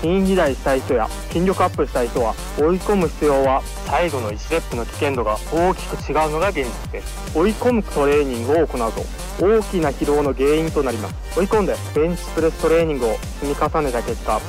筋肥大したい人や筋力アップしたい人は追い込む必要は最後の1レップの危険度が大きく違うのが現実です。追い込むトレーニングを行うと大きな疲労の原因となります。追い込んでベンチプレストレーニングを積み重ねた結果。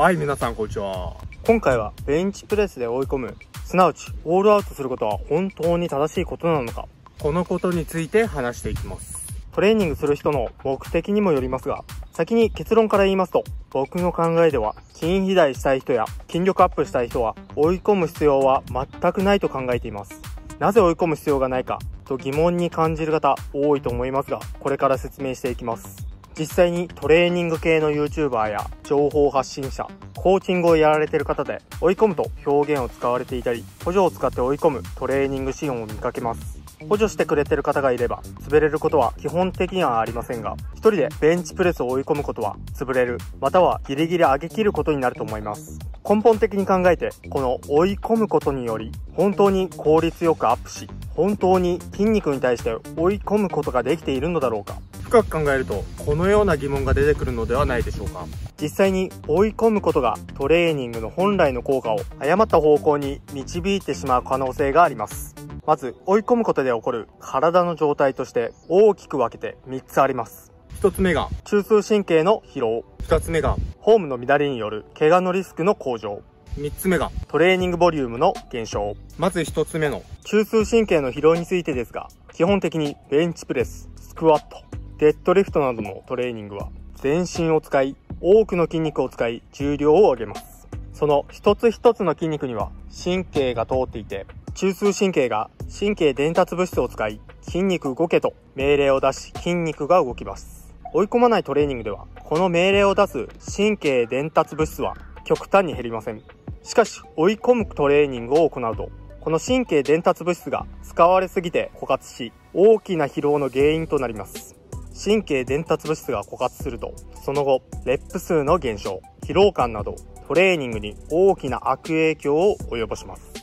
はい皆さんこんにちは。今回はベンチプレスで追い込む。すなわちオールアウトすることは本当に正しいことなのかこのことについて話していきます。トレーニングする人の目的にもよりますが先に結論から言いますと僕の考えでは筋肥大したい人や筋力アップしたい人は追い込む必要は全くないと考えています。なぜ追い込む必要がないかと疑問に感じる方多いと思いますがこれから説明していきます。実際にトレーニング系の YouTuber や情報発信者、コーチングをやられている方で追い込むと表現を使われていたり補助を使って追い込むトレーニングシーンを見かけます。補助してくれてる方がいれば潰れることは基本的にはありませんが一人でベンチプレスを追い込むことは潰れるまたはギリギリ上げ切ることになると思います。根本的に考えてこの追い込むことにより本当に効率よくアップし本当に筋肉に対して追い込むことができているのだろうか。深く考えるとこのような疑問が出てくるのではないでしょうか。実際に追い込むことがトレーニングの本来の効果を誤った方向に導いてしまう可能性があります。まず追い込むことで起こる体の状態として大きく分けて3つあります。1つ目が中枢神経の疲労。2つ目がフォームの乱れによる怪我のリスクの向上。3つ目がトレーニングボリュームの減少。まず1つ目の中枢神経の疲労についてですが基本的にベンチプレススクワットデッドリフトなどのトレーニングは全身を使い多くの筋肉を使い重量を上げます。その一つ一つの筋肉には神経が通っていて中枢神経が神経伝達物質を使い筋肉動けと命令を出し筋肉が動きます追い込まないトレーニングではこの命令を出す神経伝達物質は極端に減りません。しかし追い込むトレーニングを行うとこの神経伝達物質が使われすぎて枯渇し大きな疲労の原因となります。神経伝達物質が枯渇するとその後レップ数の減少疲労感などトレーニングに大きな悪影響を及ぼします。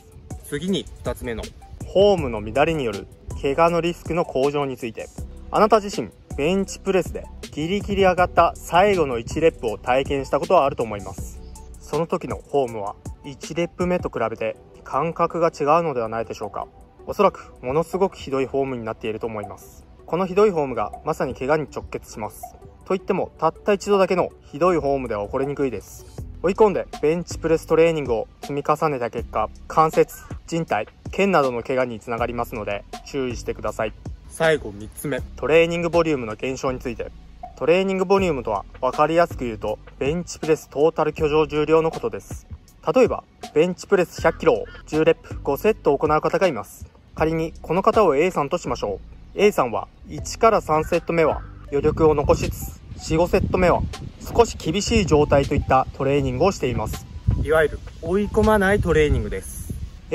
次に2つ目のフォームの乱れによる怪我のリスクの向上について。あなた自身ベンチプレスでギリギリ上がった最後の1レップを体験したことはあると思います。その時のフォームは1レップ目と比べて感覚が違うのではないでしょうか。おそらくものすごくひどいフォームになっていると思います。このひどいフォームがまさに怪我に直結します。といってもたった一度だけのひどいフォームでは起こりにくいです。追い込んでベンチプレストレーニングを積み重ねた結果関節人体腱などの怪我につながりますので注意してください。最後3つ目。トレーニングボリュームの減少について。トレーニングボリュームとは分かりやすく言うとベンチプレストータル挙上重量のことです。例えばベンチプレス 100kg を10レップ5セット行う方がいます。仮にこの方を A さんとしましょう。A さんは1から3セット目は余力を残しつつ4、5セット目は少し厳しい状態といったトレーニングをしています。いわゆる追い込まないトレーニングです。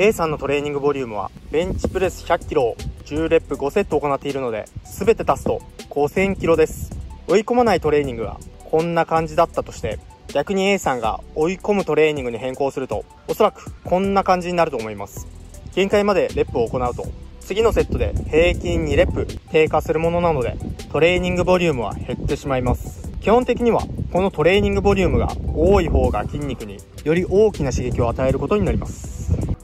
A さんのトレーニングボリュームはベンチプレス 100kg を10レップ5セット行っているので全て足すと 5000kg です。追い込まないトレーニングがこんな感じだったとして逆に A さんが追い込むトレーニングに変更するとおそらくこんな感じになると思います。限界までレップを行うと次のセットで平均2レップ低下するものなのでトレーニングボリュームは減ってしまいます基本的にはこのトレーニングボリュームが多い方が筋肉により大きな刺激を与えることになります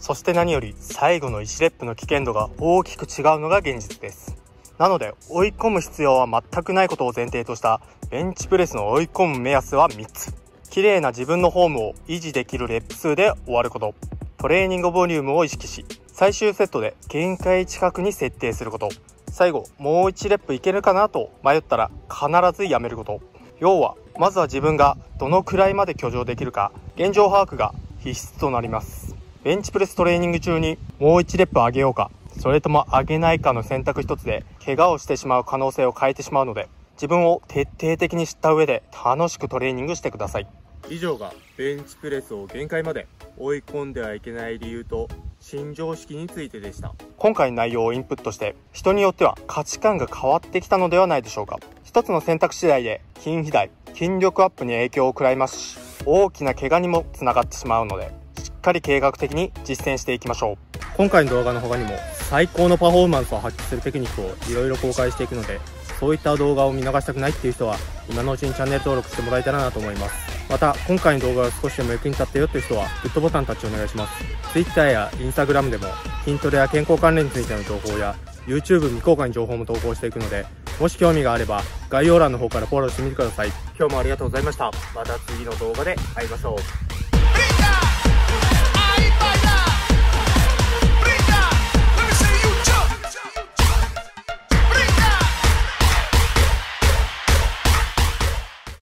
そして何より最後の1レップの危険度が大きく違うのが現実です。なので追い込む必要は全くないことを前提としたベンチプレスの追い込む目安は3つ。綺麗な自分のフォームを維持できるレップ数で終わること。トレーニングボリュームを意識し最終セットで限界近くに設定すること。最後もう1レップいけるかなと迷ったら必ずやめること。要はまずは自分がどのくらいまで挙上できるか現状把握が必須となります。ベンチプレストレーニング中にもう1レップ上げようか。それとも上げないかの選択一つで怪我をしてしまう可能性を変えてしまうので自分を徹底的に知った上で楽しくトレーニングしてください。以上がベンチプレスを限界まで追い込んではいけない理由と新常識についてでした。今回の内容をインプットして人によっては価値観が変わってきたのではないでしょうか。一つの選択次第で筋肥大筋力アップに影響を食らいますし大きな怪我にもつながってしまうのでかり計画的に実践していきましょう。今回の動画の他にも最高のパフォーマンスを発揮するテクニックをいろいろ公開していくのでそういった動画を見逃したくないっていう人は今のうちにチャンネル登録してもらえたらなと思います。また今回の動画が少しでも役に立ったよっていう人はグッドボタンタッチお願いします。Twitter や Instagram でも筋トレや健康関連についての情報や YouTube 未公開の情報も投稿していくのでもし興味があれば概要欄の方からフォローしてみてください。今日もありがとうございました。また次の動画で会いましょう。